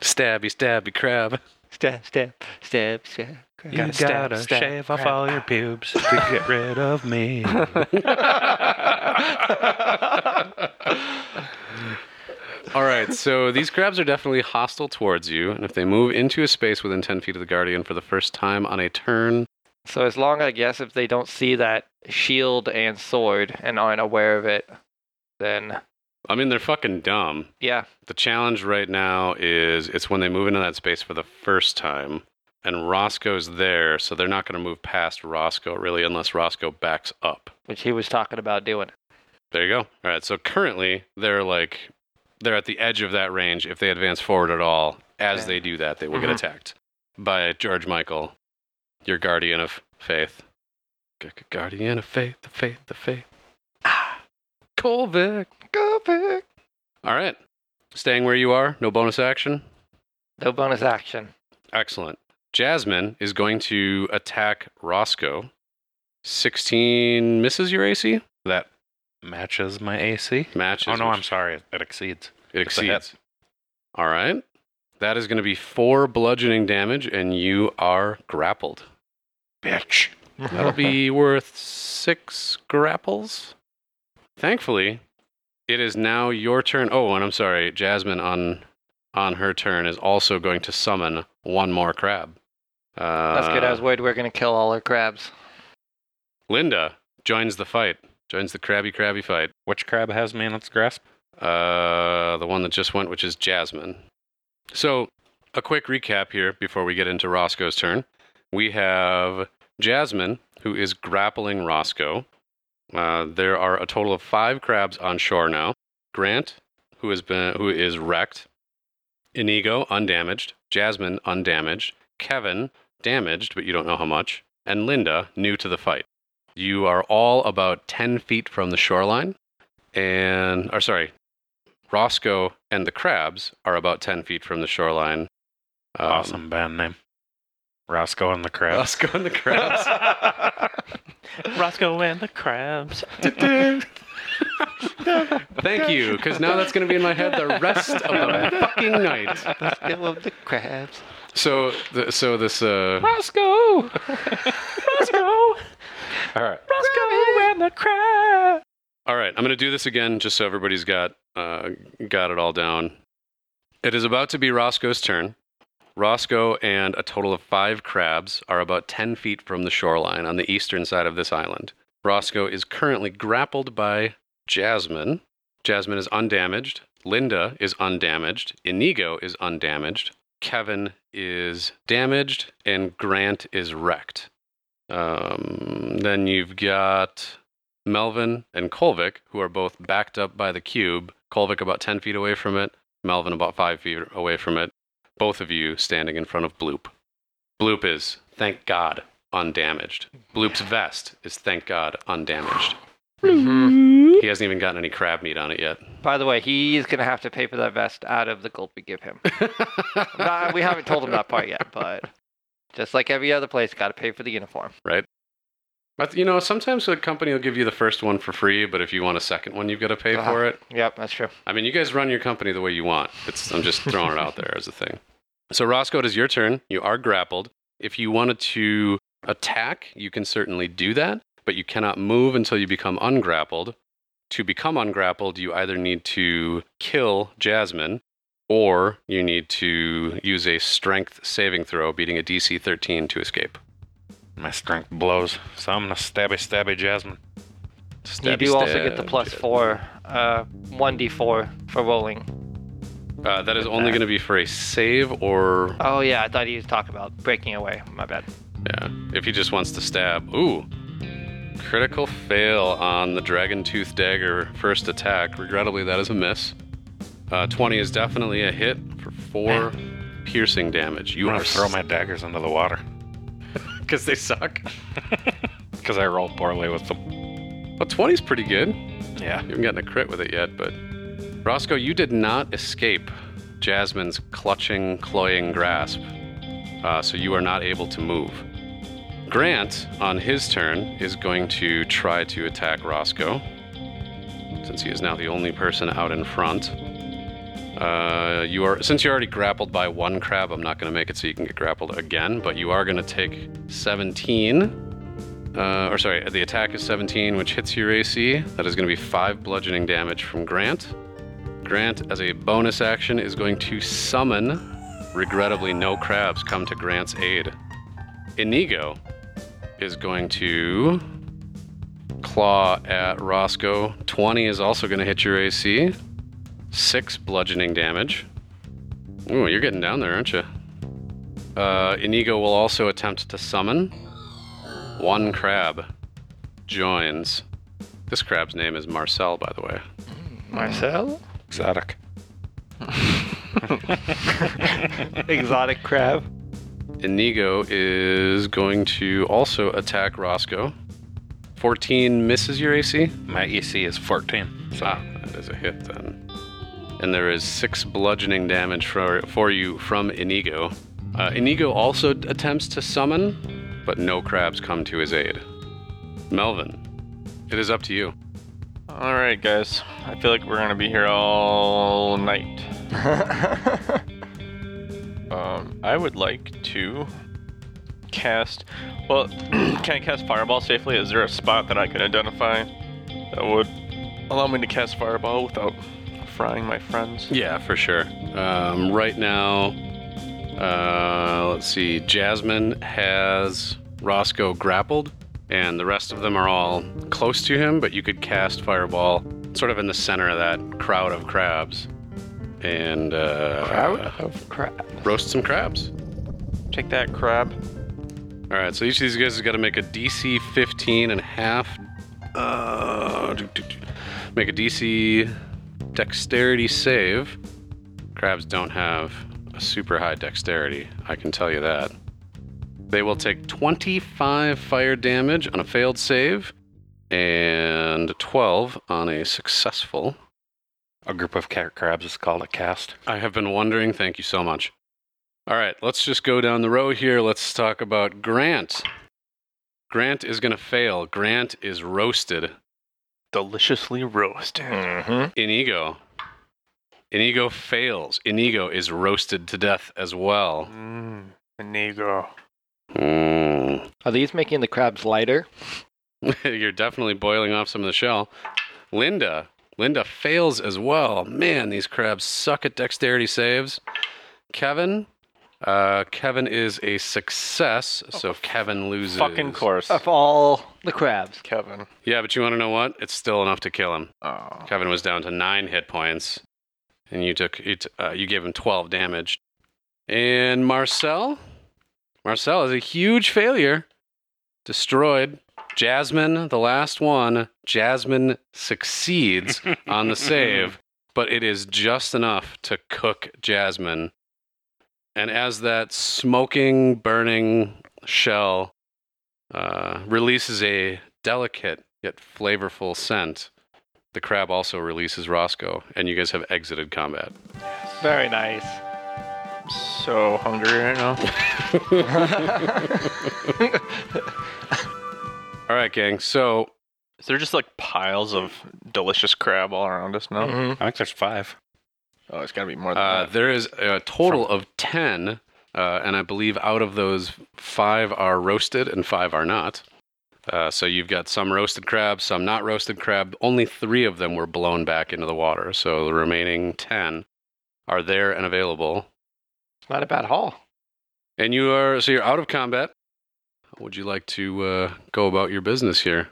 Stabby, stabby crab. stab stab stab stab crab. you Gotta stab, gotta stab, shave off crab. all your pubes to get rid of me. (laughs) (laughs) All right, so these crabs are definitely hostile towards you, and if they move into a space within 10 feet of the Guardian for the first time on a turn, so as long i guess if they don't see that shield and sword and aren't aware of it then I mean, they're fucking dumb. yeah The challenge right now is it's when they move into that space for the first time, and Roscoe's there, so they're not going to move past Roscoe really unless Roscoe backs up. which he was talking about doing There you go. All right, so currently they're like they're at the edge of that range. If they advance forward at all, as Okay. they do that, they will get Mhm. attacked by George Michael, your guardian of faith. Gu- gu- Guardian of faith, the faith, the faith. Ah, Kolvik. Go pick. All right, staying where you are. No bonus action. No bonus action. Excellent. Jasmine is going to attack Roscoe. 16 misses your AC? that matches my AC. Matches. Oh no, I'm sorry. It, it exceeds. It It's exceeds. All right. That is going to be four bludgeoning damage, and you are grappled. Bitch. That'll be (laughs) worth six grapples. Thankfully, it is now your turn. Oh, and I'm sorry, Jasmine on on her turn is also going to summon one more crab. Uh, That's good. I was worried we were going to kill all our crabs. Linda joins the fight. Joins the crabby crabby fight. Which crab has me in its grasp? Uh, the one that just went, which is Jasmine. So, a quick recap here before we get into Roscoe's turn. We have Jasmine, who is grappling Roscoe. Uh, there are a total of five crabs on shore now. Grant, who has been, who is wrecked. Inigo, undamaged. Jasmine, undamaged. Kevin, damaged, but you don't know how much. And Linda, new to the fight. You are all about 10 feet from the shoreline. And, or sorry, Roscoe and the crabs are about 10 feet from the shoreline. Um, awesome band name. Roscoe and the Crabs. Roscoe and the crabs. (laughs) Roscoe and the crabs. (laughs) Thank you, because now that's going to be in my head the rest of the fucking night. Let's go the crabs. So, the, so this, uh, Roscoe. Roscoe. (laughs) All right. Roscoe and the crab. All right, I'm going to do this again just so everybody's got uh, got it all down. It is about to be Roscoe's turn. Roscoe and a total of five crabs are about 10 feet from the shoreline on the eastern side of this island. Roscoe is currently grappled by Jasmine. Jasmine is undamaged. Linda is undamaged. Inigo is undamaged. Kevin is damaged. And Grant is wrecked. Um, then you've got Melvin and Kolvik, who are both backed up by the cube. Kolvik about 10 feet away from it, Melvin about 5 feet away from it. Both of you standing in front of Bloop. Bloop is, thank God, undamaged. Bloop's vest is, thank God, undamaged. Mhm. He hasn't even gotten any crab meat on it yet. By the way, he's gonna have to pay for that vest out of the gold we give him. (laughs) Nah, we haven't told him that part yet, but just like every other place, got to pay for the uniform. Right. But you know, sometimes a company will give you the first one for free, but if you want a second one, you've got to pay Uh-huh. for it. Yep, that's true. I mean, you guys run your company the way you want. It's I'm just throwing it out there as a thing. So Roscoe, it is your turn. You are grappled. If you wanted to attack, you can certainly do that, but you cannot move until you become ungrappled. To become ungrappled, you either need to kill Jasmine or you need to use a strength saving throw, beating a DC 13 to escape. My strength blows, so I'm gonna stabby stabby Jasmine. you do also get the plus Jasmine. four, uh, one d four for rolling. Uh, that is with only that. going to be for a save or Oh yeah, I thought he was talking about breaking away. My bad. Yeah, if he just wants to stab. Ooh. Critical fail on the Dragon Tooth Dagger first attack. Regrettably, that is a miss. Uh, 20 is definitely a hit for four piercing damage. You You are want to throw my daggers into the water (laughs) because they suck. (laughs) because I rolled poorly with them. Well, 20 is pretty good. Yeah. You haven't gotten a crit with it yet, but Roscoe, you did not escape Jasmine's clutching, cloying grasp, uh, so you are not able to move. Grant, on his turn, is going to try to attack Roscoe, since he is now the only person out in front. Uh, you are since you're already grappled by one crab. I'm not going to make it so you can get grappled again, but you are going to take 17 uh, or sorry, the attack is 17, which hits your AC. That is going to be 5 bludgeoning damage from Grant. Grant, as a bonus action, is going to summon. Regrettably, no crabs come to Grant's aid. Inigo is going to claw at Roscoe. 20 is also going to hit your AC. 6 bludgeoning damage. Ooh, you're getting down there, aren't you? Uh, Inigo will also attempt to summon. One crab joins. This crab's name is Marcel, by the way. Marcel, Exotic. (laughs) exotic crab. Inigo is going to also attack Roscoe. 14 misses your AC. My AC is 14. So Ah, that is a hit then. And there is six bludgeoning damage for, for you from Inigo. Uh, Inigo also attempts to summon, but no crabs come to his aid. Melvin, it is up to you. All right, guys. I feel like we're gonna be here all night. (laughs) Um, I would like to cast. Well, (clears throat) can I cast Fireball safely? Is there a spot that I can identify that would allow me to cast Fireball without frying my friends? Yeah, for sure. Um, right now, uh, let's see. Jasmine has Roscoe grappled, and the rest of them are all close to him. But you could cast Fireball sort of in the center of that crowd of crabs, and uh, Crowd of crab. roast some crabs. Take that, crab. All right, so each of these guys has got to make a DC 15 and a half. Uh, do, do, do. make a DC dexterity save. Crabs don't have a super high dexterity, I can tell you that. They will take 25 fire damage on a failed save and 12 on a successful. a group of cat crabs is called a cast. I have been wondering. Thank you so much. All right, let's just go down the row here. Let's talk about Grant. Grant is going to fail. Grant is roasted. Deliciously roasted. Mm-hmm. Inigo. Inigo fails. Inigo is roasted to death as well. Mmm, Inigo. Mm. Are these making the crabs lighter? (laughs) You're definitely boiling off some of the shell. Linda. Linda fails as well. Man, these crabs suck at dexterity saves. Kevin. Uh, Kevin is a success, so Kevin loses. Fucking course. Of all the crabs. Kevin. Yeah, but you want to know what? It's still enough to kill him. Oh. Kevin was down to nine hit points, and you took it. Uh, you gave him twelve damage. And Marcel, Marcel is a huge failure. Destroyed. Jasmine, the last one. Jasmine succeeds (laughs) on the save, but it is just enough to cook Jasmine. And as that smoking, burning shell uh, releases a delicate yet flavorful scent, the crab also releases Roscoe, and you guys have exited combat. Very nice. So hungry right now. (laughs) All right, gang. So Is there just like piles of delicious crab all around us now? Mhm. I think there's five. Oh, it's got to be more than uh, that. there is a total of 10, uh, and I believe out of those, five are roasted and five are not. Uh, so you've got some roasted crab, some not roasted crab. Only three of them were blown back into the water. So the remaining 10 are there and available. It's not a bad haul. And you are, so you're out of combat. How would you like to uh, go about your business here?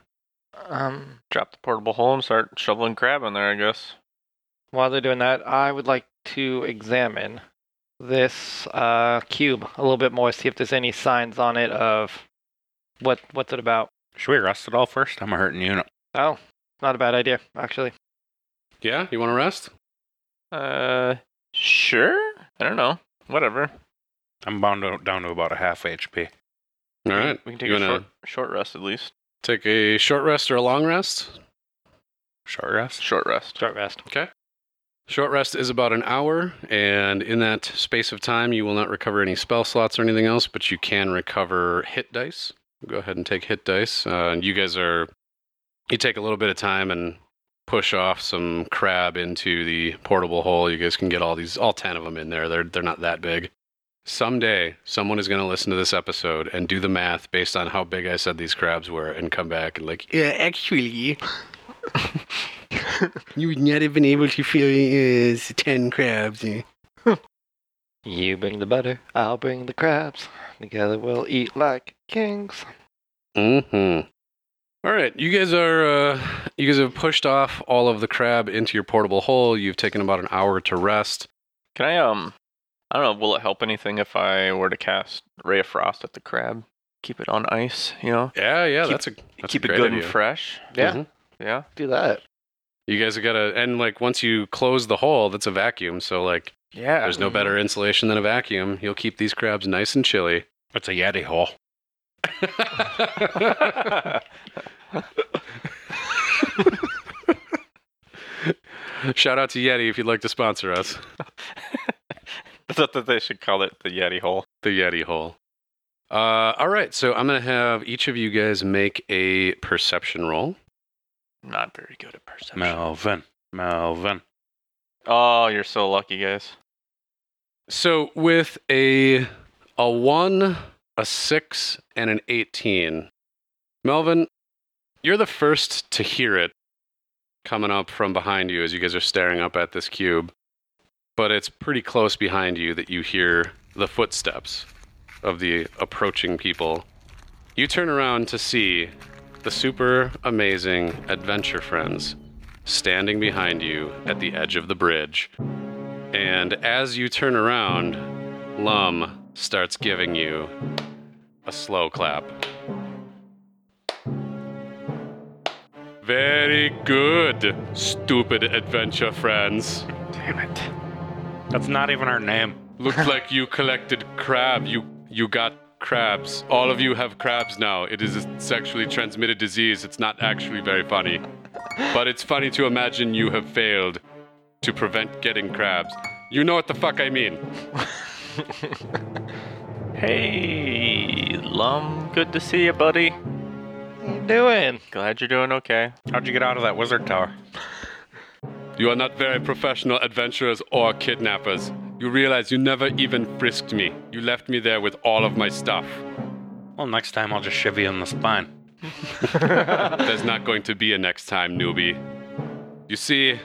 Um, Drop the portable hole and start shoveling crab in there, I guess. While they're doing that, I would like to examine this uh, cube a little bit more, see if there's any signs on it of what what's it about. Should we rest it all first? I'm a hurting unit. Oh, not a bad idea, actually. Yeah, you want to rest? Uh, sure. I don't know. Whatever. I'm bound to, down to about a half HP. All right. We can take you a short, short rest at least. take a short rest or a long rest? Short rest. Short rest. Short rest. Okay. Short rest is about an hour, and in that space of time, you will not recover any spell slots or anything else, but you can recover hit dice. Go ahead and take hit dice. Uh, you guys are, you take a little bit of time and push off some crab into the portable hole. You guys can get all these, all 10 of them in there. They're, they're not that big. Someday, someone is going to listen to this episode and do the math based on how big I said these crabs were and come back and, like, yeah, actually, you would not have been able to feel fill uh, 10 crabs. eh?" (laughs) You bring the butter, I'll bring the crabs. Together we'll eat like kings. Mm-hmm. All right, you guys are uh, you guys have pushed off all of the crab into your portable hole. You've taken about an hour to rest. Can I, um, I don't know, will it help anything if I were to cast Ray of Frost at the crab? Keep it on ice, you know? Yeah, yeah, Keep- that's a that's Keep a it good idea. and fresh. Yeah, Mhm. Yeah. do that. You guys have got to and like once you close the hole, that's a vacuum. So like, Yeah. there's no better insulation than a vacuum. You'll keep these crabs nice and chilly. It's a Yeti hole. (laughs) Shout out to Yeti if you'd like to sponsor us. (laughs) I thought that they should call it the Yeti hole. The Yeti hole. Uh, all right, so I'm gonna have each of you guys make a perception roll. Not very good at perception. Melvin. Melvin. Oh, you're so lucky, guys. So with a a one, a six, and an eighteen, Melvin, you're the first to hear it coming up from behind you as you guys are staring up at this cube. But it's pretty close behind you that you hear the footsteps of the approaching people. You turn around to see the super amazing adventure friends standing behind you at the edge of the bridge. And as you turn around, Lum starts giving you a slow clap. Very good, stupid adventure friends. Damn it. That's not even our name. Looks (laughs) like you collected crab. You you got crabs. All of you have crabs now. It is a sexually transmitted disease. It's not actually very funny. But it's funny to imagine you have failed to prevent getting crabs. You know what the fuck I mean. (laughs) Hey, Lum. Good to see you, buddy. How you doing? Glad you're doing okay. How'd you get out of that wizard tower? You are not very professional adventurers or kidnappers. You realize you never even frisked me. You left me there with all of my stuff. Well, next time I'll just shiv you in the spine. (laughs) There's not going to be a next time, newbie. You see,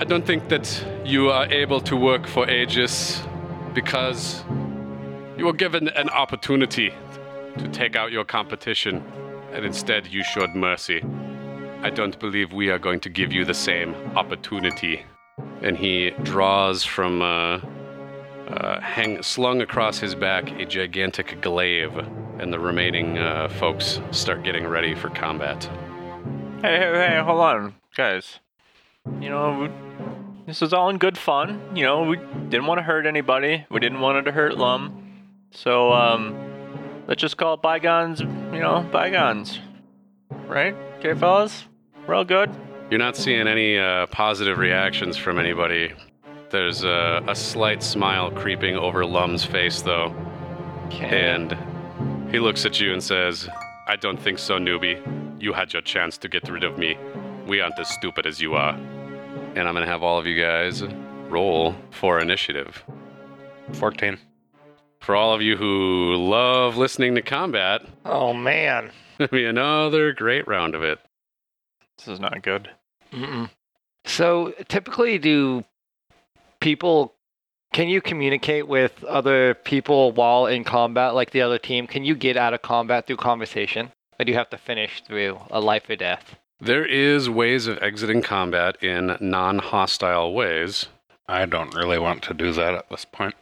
I don't think that you are able to work for Aegis because you were given an opportunity to take out your competition, and instead you showed mercy. I don't believe we are going to give you the same opportunity. And he draws from uh, uh, hang slung across his back a gigantic glaive, and the remaining uh, folks start getting ready for combat. Hey, hey, hey, hold on, guys. You know, we- this was all in good fun. You know, we didn't want to hurt anybody. We didn't want it to hurt Lum. So, um, let's just call it bygones, you know, bygones. Right? Okay, fellas? We're all good? You're not seeing any uh, positive reactions from anybody. There's a, a slight smile creeping over Lum's face, though, Okay. and he looks at you and says, I don't think so, newbie. You had your chance to get rid of me. We aren't as stupid as you are. And I'm going to have all of you guys roll for initiative. 14. For all of you who love listening to combat, oh man. (laughs) it'll be another great round of it. This is not good. Mm-mm. So typically, do people? Can you communicate with other people while in combat, like the other team? Can you get out of combat through conversation, or do you have to finish through a life or death? There is ways of exiting combat in non-hostile ways. I don't really want to do that at this point.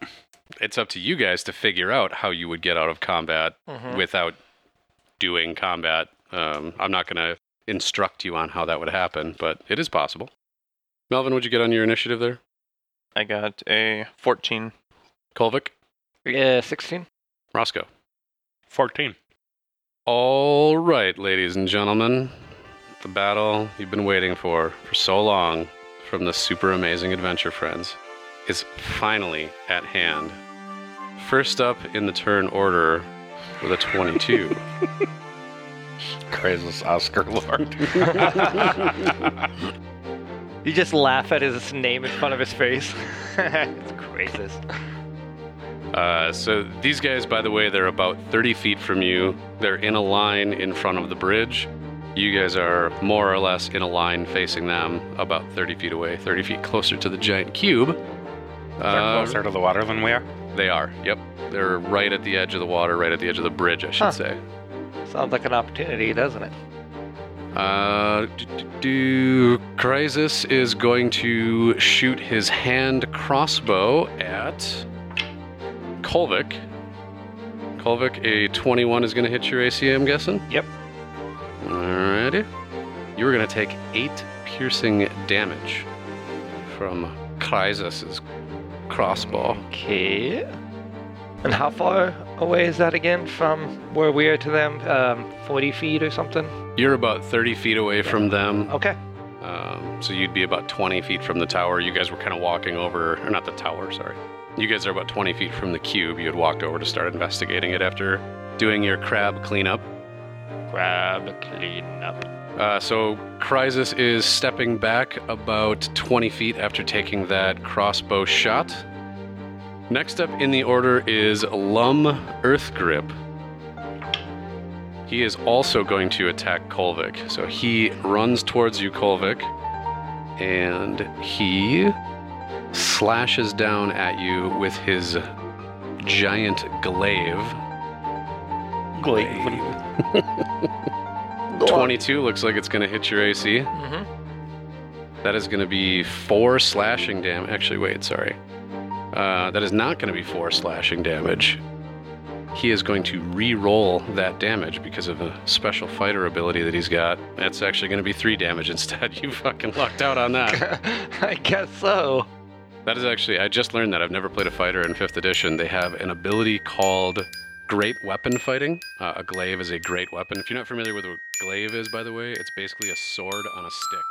It's up to you guys to figure out how you would get out of combat Mhm. without doing combat. Um, I'm not going to instruct you on how that would happen, but it is possible. Melvin, would you get on your initiative there? I got a 14. Kolvik? Yeah, sixteen. Roscoe? 14. All right, ladies and gentlemen. The battle you've been waiting for for so long from the super amazing adventure friends is finally at hand. First up in the turn order with a 22. (laughs) Crazy Oscar Lord. (laughs) You just laugh at his name in front of his face. (laughs) it's crazy. Uh, so these guys, by the way, they're about 30 feet from you. They're in a line in front of the bridge. You guys are more or less in a line facing them, about 30 feet away, 30 feet closer to the giant cube. They're Uh, closer to the water than we are. They are. Yep. They're right at the edge of the water, right at the edge of the bridge, I should Huh. say. Sounds like an opportunity, doesn't it? Uh, do, Crisis is going to shoot his hand crossbow at Kolvik. Kolvik, a 21 is going to hit your AC, I'm guessing? Yep. Alrighty. You are going to take 8 piercing damage from Crisis's crossbow. Okay. And how far away is that again from where we are to them? Um, 40 feet or something? You're about 30 feet away from them. Okay. Um, so you'd be about 20 feet from the tower. You guys were kind of walking over, or not the tower, sorry. You guys are about 20 feet from the cube. You had walked over to start investigating it after doing your crab cleanup. Grab, clean up. Uh, so Crisis is stepping back about 20 feet after taking that crossbow shot. Next up in the order is Lum Earth Grip. He is also going to attack Kolvik. So he runs towards you, Kolvik, and he slashes down at you with his giant glaive. Glaive. (laughs) 22 looks like it's going to hit your AC. Mm-hmm. That is going to be four slashing damage. Actually, wait, sorry. Uh, that is not going to be four slashing damage. He is going to re-roll that damage because of a special fighter ability that he's got. That's actually going to be three damage (laughs) instead. You fucking lucked out on that. (laughs) I guess so. that is actually, I just learned that. I've never played a fighter in 5th edition. They have an ability called Great Weapon Fighting. Uh, a glaive is a great weapon. If you're not familiar with what a glaive is, by the way, it's basically a sword on a stick.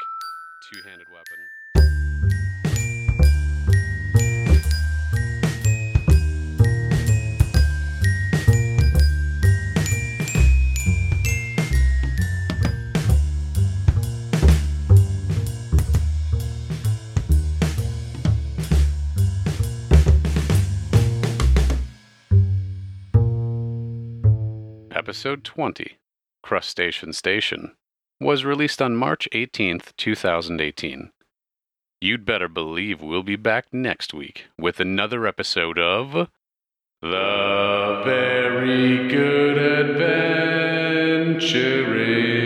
Two handed weapon. Episode 20 Crustacean Station. was released on March 18th, 2018. You'd better believe we'll be back next week with another episode of The Very Good Adventuring.